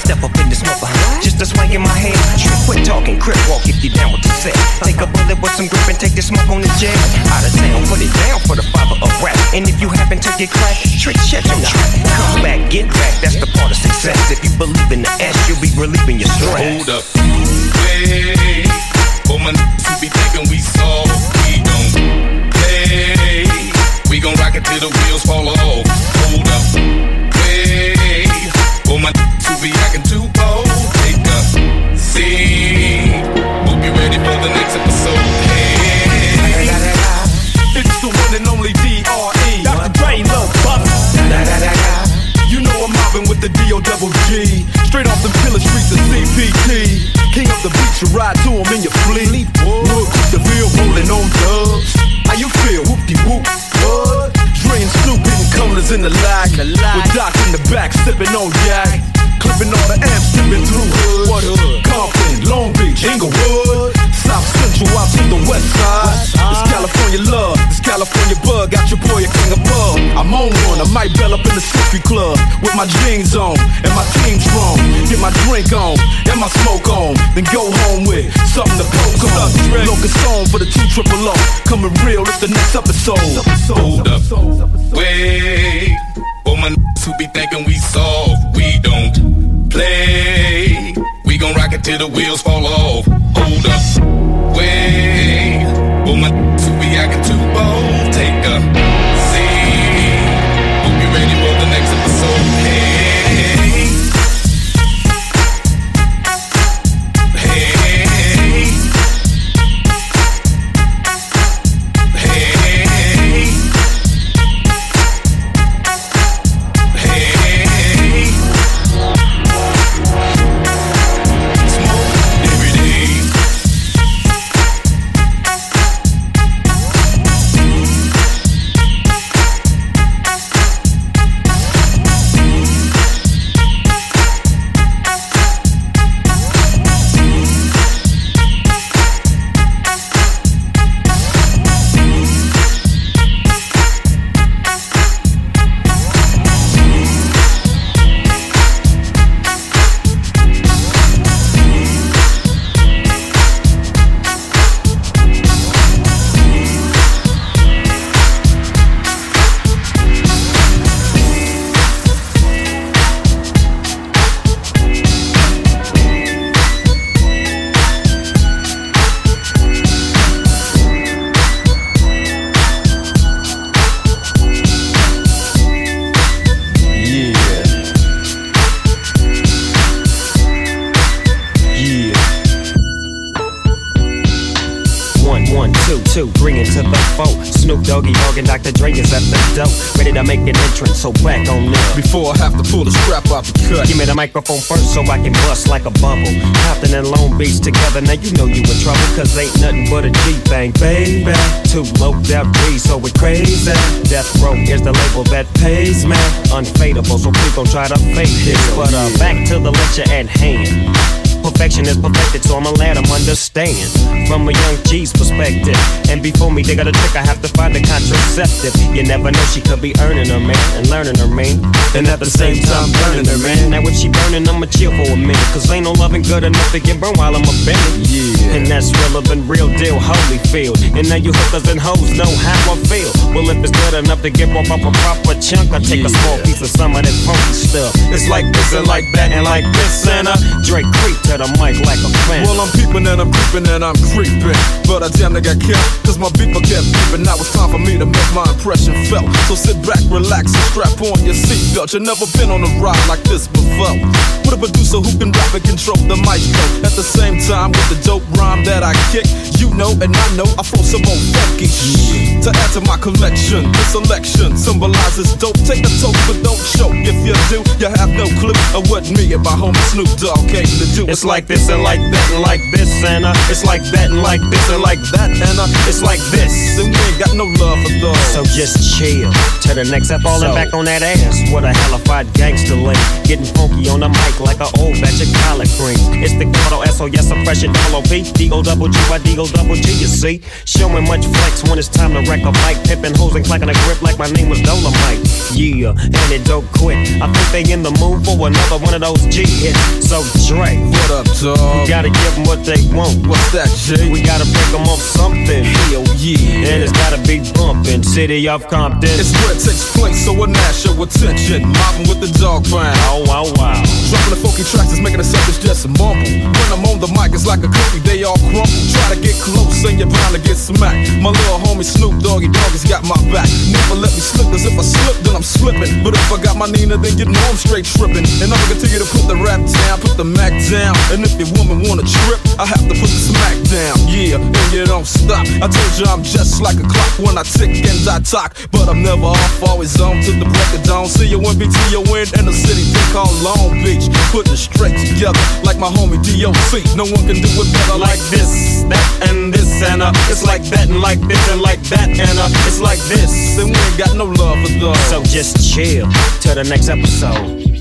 Step up in this mother, just a swing in my head. Trip, quit talking, crip walk if you down with the set. Take a bullet with some grip and take the smoke on the jet. Out of town, put it down for the father of rap. And if you happen to get cracked, trick check your track. Come back, get back, that's the part of success. If you believe in the S, you'll be relieving your stress. Hold up. Wait. For my who be thinking we soft, we don't play. We gon' rock it till the wheels fall off. Hold up. For my who be acting too bold, take a seat. Hope you ready for the next episode. Hey. It's the one and only D.R.E. Dr. Dre, Lil da. You know I'm mobbing with the D.O. double G. Straight off the killer streets of CPT. King of the beach, you ride to him in your fleet. Look, the real rolling on dubs. How you feel? Whoop-de-whoop. What? And Snoop hitting corners in the lag. With Doc in the back, sipping on yak. Clipping all the amps, skipping through hood? Compton, Long Beach, Inglewood. South Central out to the west side. It's California love, it's California bug. Got your boy a king above. I'm on one, I might bell up in the Century Club with my jeans on and my team strong. Get my drink on and my smoke on, then go home with something to poke on. Locust song for the two triple O. Coming real, it's the next episode. Hold up. Wait. For my niggas who be thinking we soft, we don't play. We gon' rock it till the wheels fall off. Hold up. Wait. My be acting too bold, take a Two, two, three to the four. Snoop Doggy Dogg and Dr. Dre is at the door. Ready to make an entrance, so back on up. Before I have to pull the strap off the cut. Give me the microphone first so I can bust like a bubble. Compton and Long Beach together, now you know you in trouble. Cause ain't nothing but a G thing, baby. Too low that breeze, so we crazy. Death Row is the label that pays, man. Unfadable, so please don't try to fake this. But uh, back to the lecture at hand. Perfection is perfected, so I'ma let them understand from a young G's perspective. And before me, they got a trick, I have to find a contraceptive. You never know, she could be earning her man and learning her man. And at the same time, burning her man. Now, if she burning, I'ma chill for a minute. Cause ain't no loving good enough to get burned while I'm in it. Yeah. And that's relevant, real deal, holy field. And now you hookers and hoes know how I feel. Well, if it's good enough to get off up a proper chunk, I take a small piece of some of that funky stuff. It's like this and like that and like this and uh, Drake creep to the mic like a fan. Well, I'm peeping and I'm creeping and I'm creeping. But I damn near got killed, cause my beeper kept beeping. Now it's time for me to make my impression felt. So sit back, relax, and strap on your seatbelt. You've never been on a ride like this before. With a producer who can rap and control the maestro. At the same time, with the dope rhyme that I kick, you know and I know I throw some more funky shit. To add to my collection, this selection symbolizes dope. Take a toke, but don't choke. If you do, you have no clue of what me and my homie Snoop Dogg came to do. It's like this and like that and like this and uh, it's like that and like this and like that and uh, it's like this. And we ain't got no love for those. So just chill to the next step, falling So- back on that ass. What a hellified gangster lady, getting funky on the mic like an old batch of collard greens. It's the oppression double O P D O double G Y D O double G. You see, showing much flex when it's time to wreck a mic, pimping hoes and clacking a grip like my name was Dolomite. Yeah, and it don't quit. I think they in the mood for another one of those G hits. So Dre, What up, dog? gotta give them what they want. What's that, Jay? We gotta break them off something. Hell yeah. And it's gotta be bumpin', city of Compton. It's where it takes place, so it nash your attention. Mobbing with the dog pound. Oh wow wow. Dropping the funky tracks is making the suckers just a mumble. When I'm on the mic, it's like a cookie, they all crumble. Try to get close and you're bound to get smacked. My little homie Snoop Doggy Dogg has got my back. Never let me slip, cause if I slip, then I'm slipping. But if I got my Nina, then you know I'm straight tripping. And I'ma continue to put the rap down, put the Mac down. And if your woman wanna trip, I have to put the smack down. Yeah, and you don't stop. I told you I'm just like a clock when I tick and I talk. But I'm never off, always on to the break of dawn. See you when BTON in the city they call Long Beach. Putting straight together like my homie DOC. No one can do it better like this, that, and this, and uh, it's like that, and like this, and like that, and uh, it's like this. Then we ain't got no love for those. So just chill till the next episode.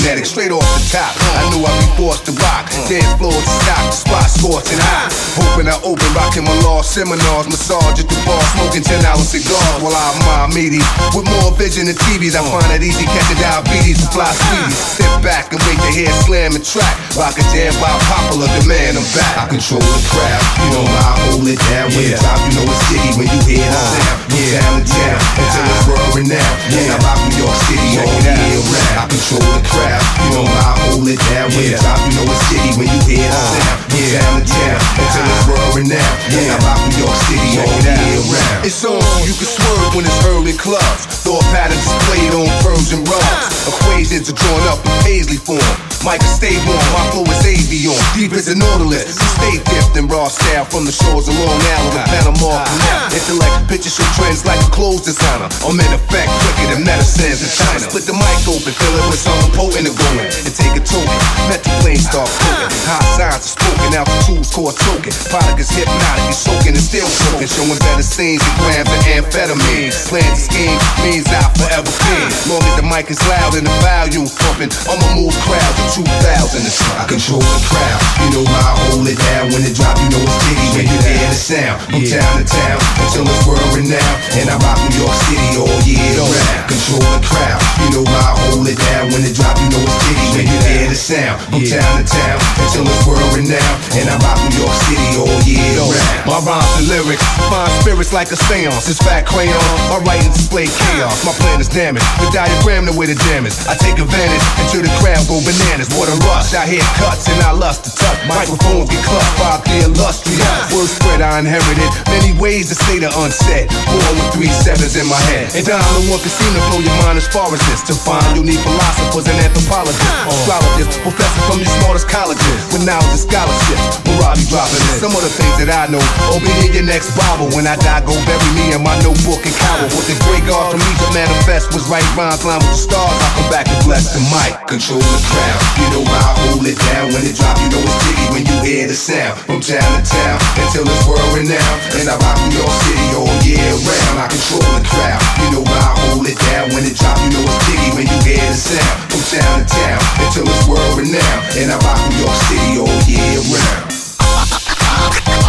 Magnetic. Straight off the top, I knew I'd be forced to rock. Dead floor to stop, the spot scorching hot. Hoping I open, rocking my law seminars, massage at the bar, smoking 10 hour cigars while I mind meaty. With more vision than TVs, I find it easy catching diabetes and fly sweeties. Step back and wait to hear slam and track. Rock a jam by popular demand, I'm back. I control the crowd, you know I hold it down. When yeah. top, you know it's city when you hear the sound. Yeah. Town to town until it's world renowned. Yeah, I rock New York City all year round. I control the crowd, you know I hold it down. When the top, you know it's city when you hear the sound. Yeah, town to town until it's world renowned. Yeah, I rock New York City all year round. It's on, you can swerve when it's early clubs. Thought patterns displayed on Persian rugs. Equations are drawn up in paisley form. Micah stay warm, my flow is avion. Deep as a nautilus. Stay dipped in raw style from the shores of Long Island to Panama. Intellect pictures show trends like a clothes designer. I'm in effect quicker than medicines in China. Split the mic open, fill it with something potent and going. And take a token. Metal plane start floating. High signs are spoken, altitudes core choking. Product is hypnotic, you soaking and still soaking. Showing better scenes and grams of amphetamine. Plans to scheme means I forever clean. Long as the mic is loud and the volume pumping, I'ma move crowds 2,000 I control the crowd, you know I hold it down. When it drop, you know it's jiggy when you hear the sound. From town to town until it's world renowned. And I rock New York City all year round. Control the crowd, you know I hold it down. When it drop, you know it's jiggy when you hear the sound. From town to town until it's world renowned. And I rock New York City all year round. My rhymes and lyrics find spirits like a seance. It's fat crayon, my writing display chaos. My plan is damaged. The diagram the way to damage. I take advantage until the crowd go bananas. What a rush. I hear cuts and I lust to touch. Microphones get clutched by the illustrious. Word spread I inherited. Many ways to say the unsaid. Born with three sevens in my head. And down the one to blow your mind as far as this. To find you need philosophers and anthropologists. Astrologists, professors from the smartest colleges. With knowledge and scholarship. Marabi dropping in. Some of the things that I know. Open in your next Bible. When I die, go bury me in my notebook and cower. What the great God from me to manifest was right rhymes line with the stars. I come back and bless the mic. Control the crowd. You know why I hold it down when it drop. You know it's jiggy when you hear the sound. From town to town until it's world renowned. And I rock New York City all year round. I control the crowd. You know why I hold it down when it drop. You know it's jiggy when you hear the sound. From town to town until it's world renowned. And I rock New York City all year round.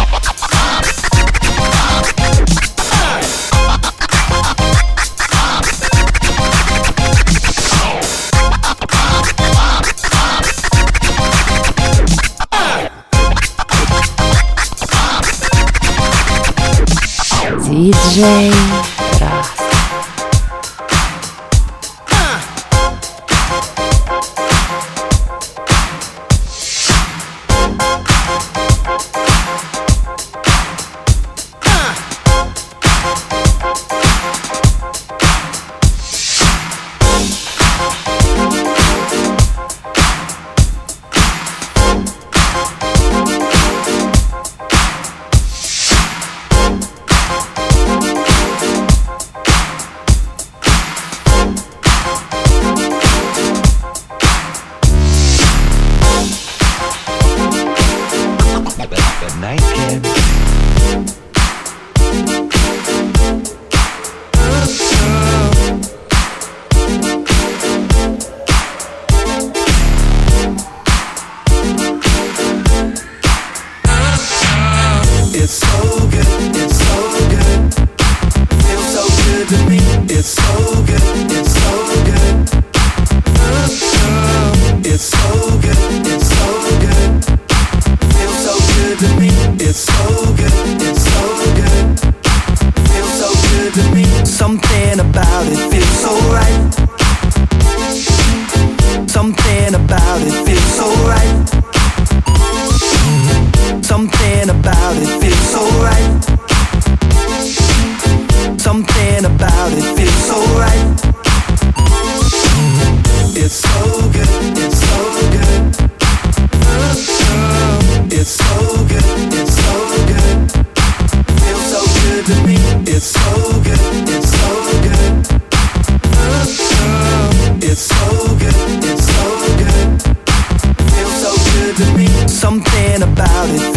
DJ Something about it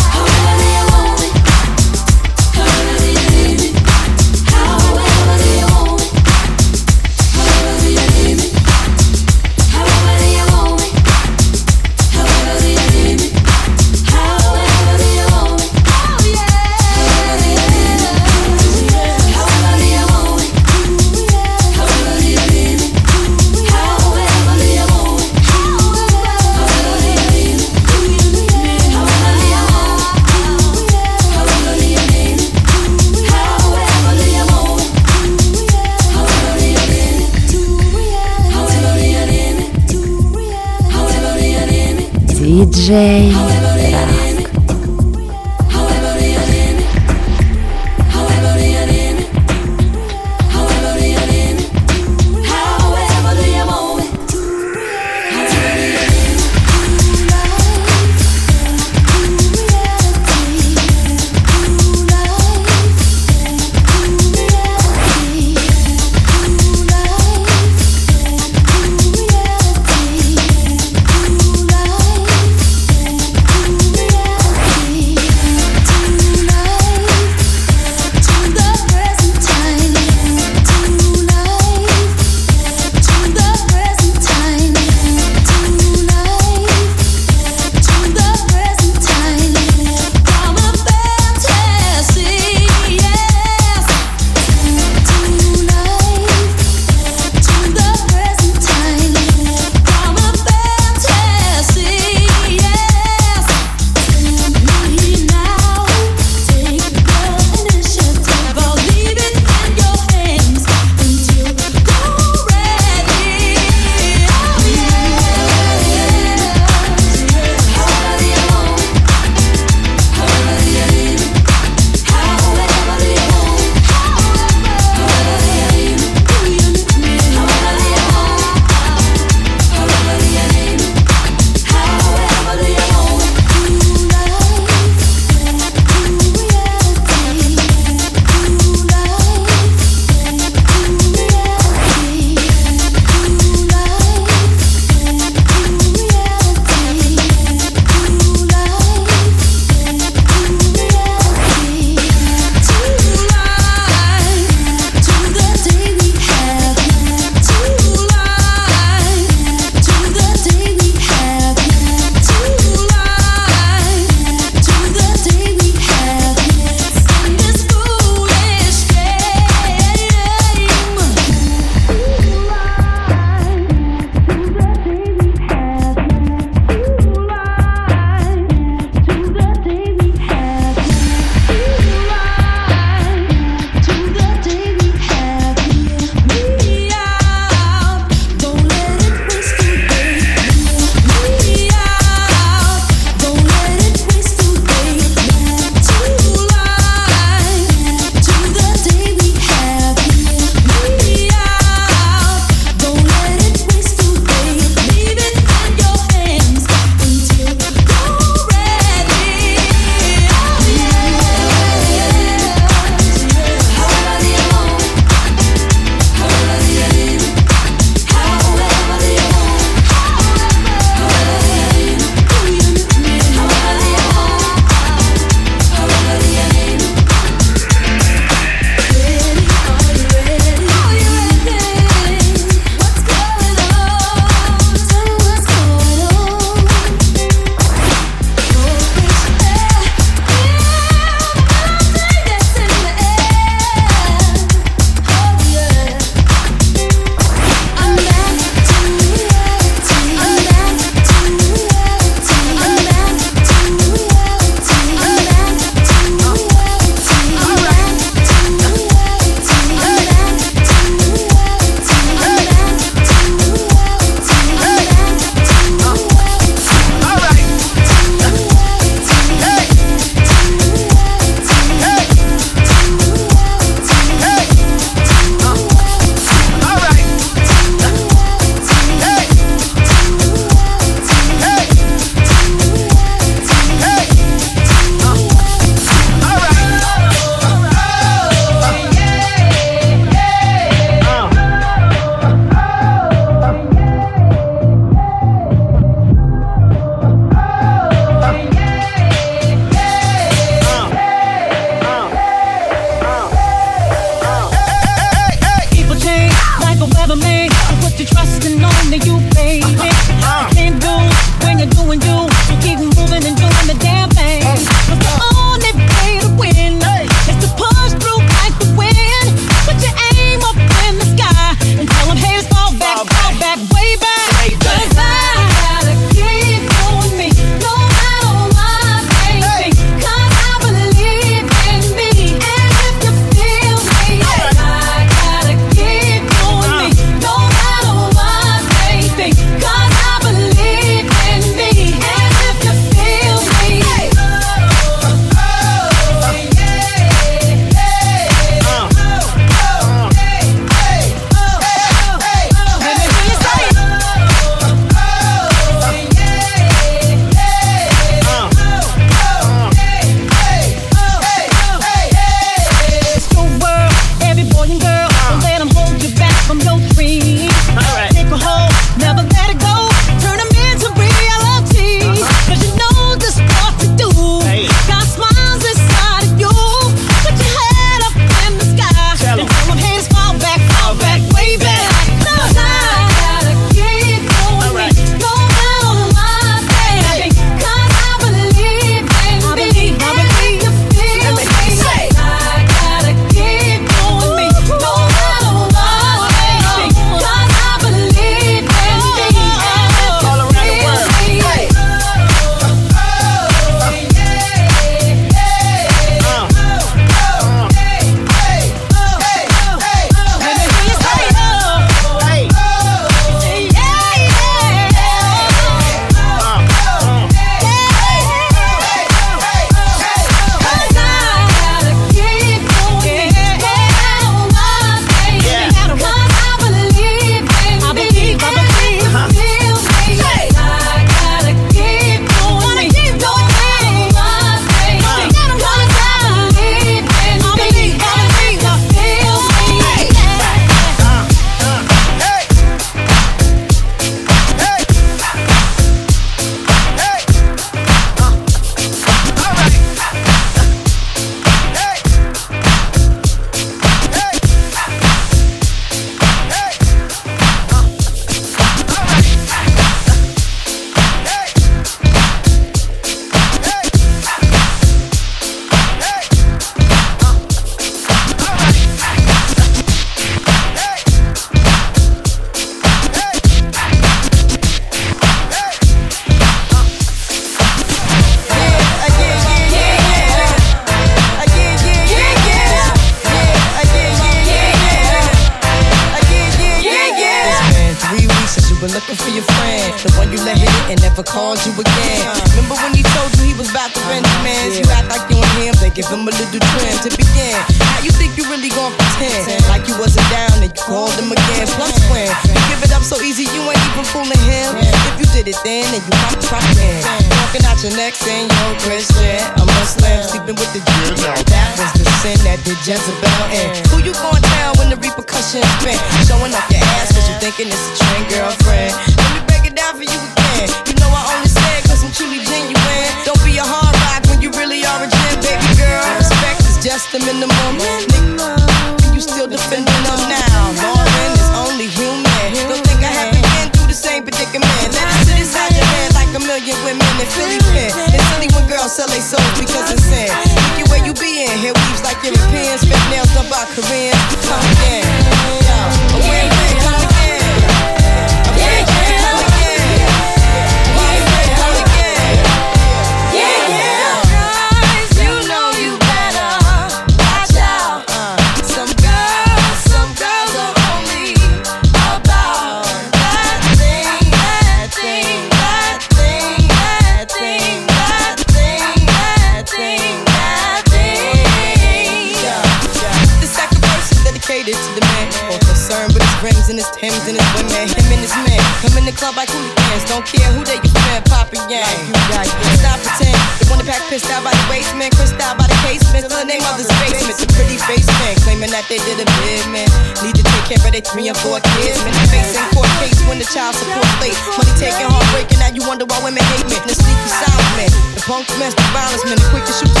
they did a bid, man. Need to take care of their three and four kids, man. Facing court case when the child support late. Money taking heartbreaking, now you wonder why women hate me. The sneaky silent man, the punk domestic violence man, the quick to shoot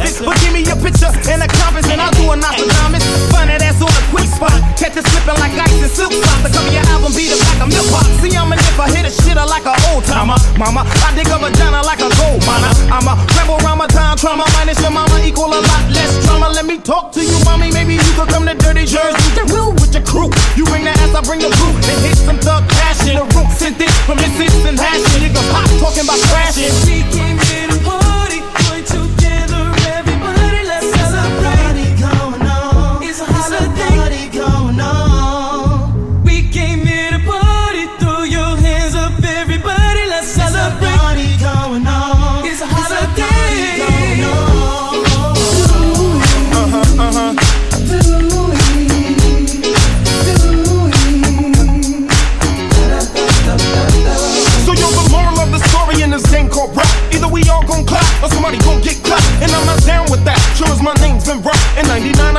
topic. But give me your picture and a compass, and I'll do a Nostradamus. Find that ass on a quick spot. Catch it slipping like ice and silk socks. The cover your album beat it like a milk box. See, I'm a nipper, hit a shitter like an old timer. Mama, I dig a vagina like a gold miner. I'm a rebel Ramadan trauma minus your mama equal a lot less trauma. Let me talk to you, mommy. Maybe you could come to Dirty Jersey. The real with your crew. You bring the ass, I bring the boot. And hit some thug passion. The roots sent this from Mrs. and hashing. You can pop talking about crashing.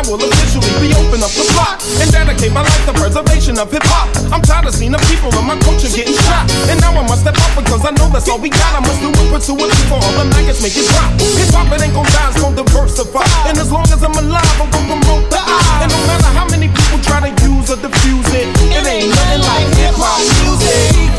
I will officially be open up the block and dedicate my life to preservation of hip hop. I'm tired of seeing the people in my culture getting shot, and now I must step up because I know that's all we got. I must do it, pursue it before all the maggots make it drop. Hip hop it ain't gon' die, it's gon' diversify, and as long as I'm alive, I'm gon' promote the eye. And no matter how many people try to use or diffuse it, it ain't nothing like hip hop music.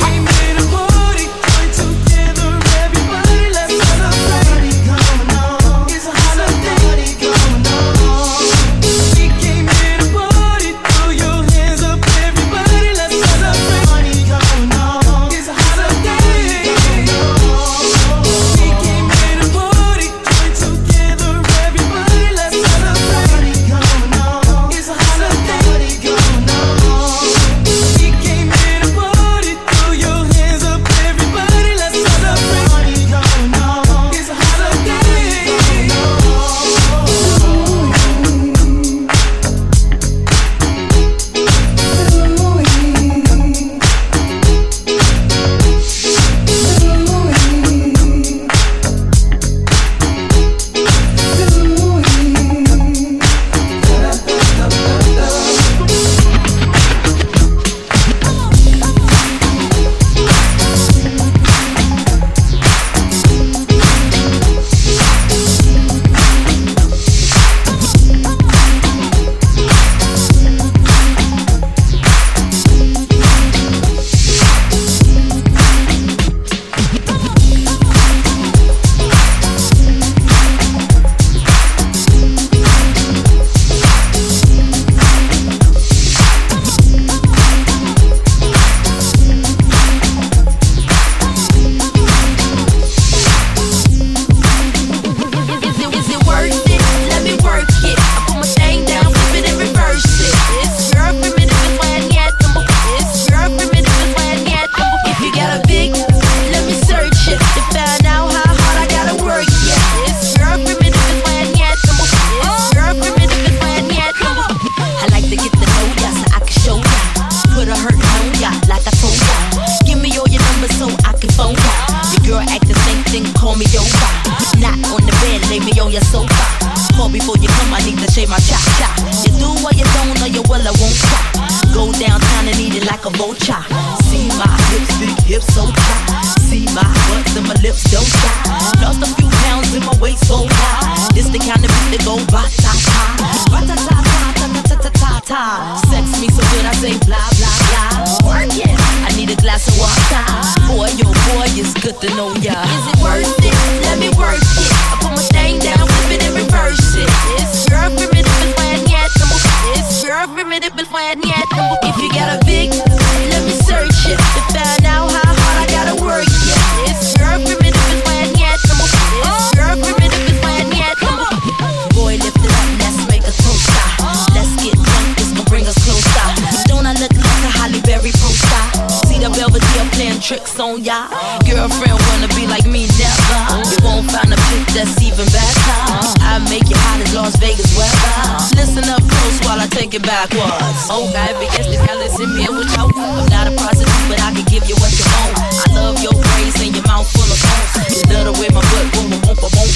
There's the talents in me with y'all I'm not a prostitute, but I can give you what you want. I love your praise and your mouth full of bones. You little with my butt, boom, boom, boom, boom, boom.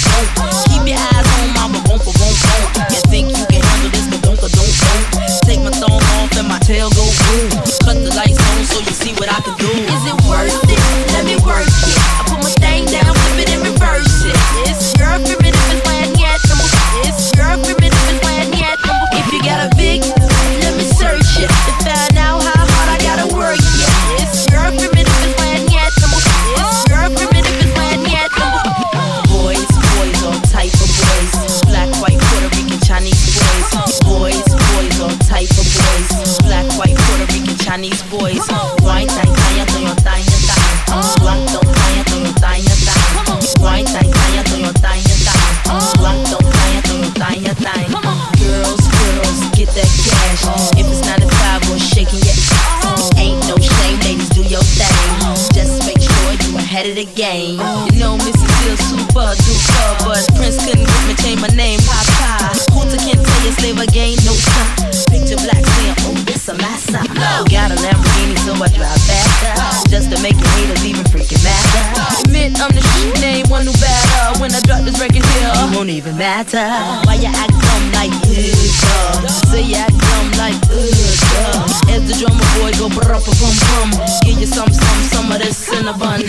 Keep your eyes on my boom, boom, boom, boom. You think you can handle this, but don't, don't, don't. Take my thumb off and my tail go boom. Cut the lights on so you see what I can do. Is it worth it? Let me work it. I put my thing down, flip it and reverse it. It's your favorite. much ride faster. Just to make your haters even freaking matter. Admit I'm the shit name, one new batter. When I drop this record here, it won't even matter. Why you act dumb like this? Say you act dumb like this. As the drummer boy go brum brum brum. Give you some, some, some of this cinnamon.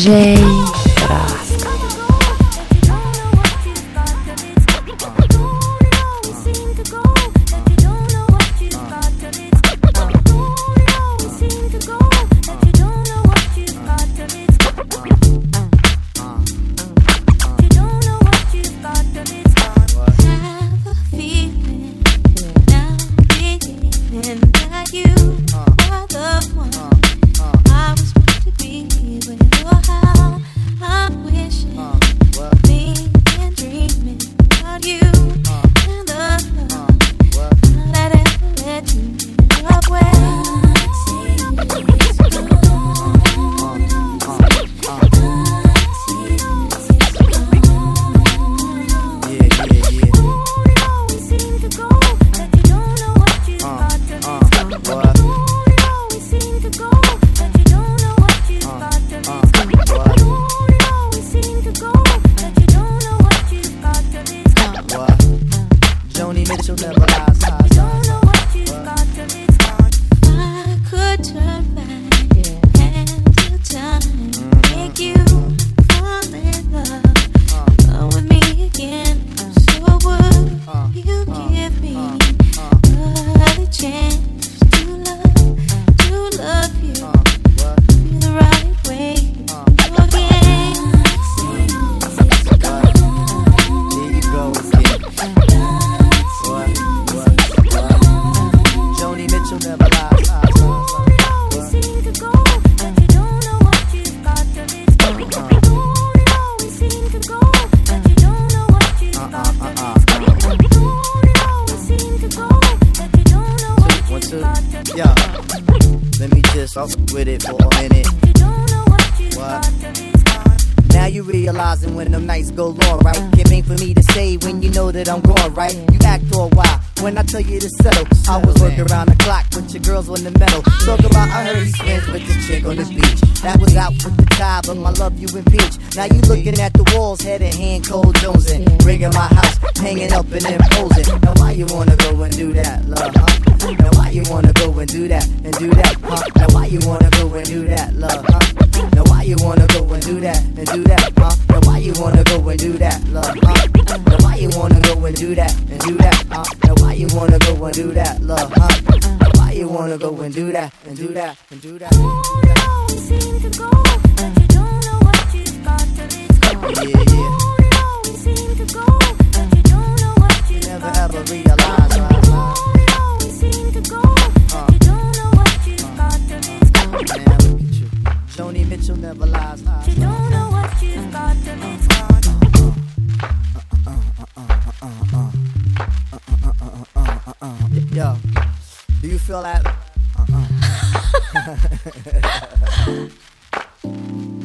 DJ. When you know that I'm gone, right? You act for a while when I tell you to settle. I was working around the clock with your girls on the metal. Ah. Talk about I heard he's friends with this chick on the beach. That was out with the tie, but my love you impeach. Now you looking at the walls, head in hand, cold jonesing. Bringing my house, hanging up and imposing. Now why you wanna go and do that, love, huh? Now why you wanna go and do that and do that, huh? Now why you wanna go and do that, love, huh? Now why you wanna go and do that and do that, huh? Why you wanna go and do that, love, huh? Now why you wanna go and do that and do that, huh? Now why you wanna go and do that, love, huh? Now why you wanna go and do that and do that and do that? Yeah, yeah. Never ever realize, right? Uh. Oh, man, look at you. Joni Mitchell never lies. You don't know what you've got till it's gone. Do you feel that?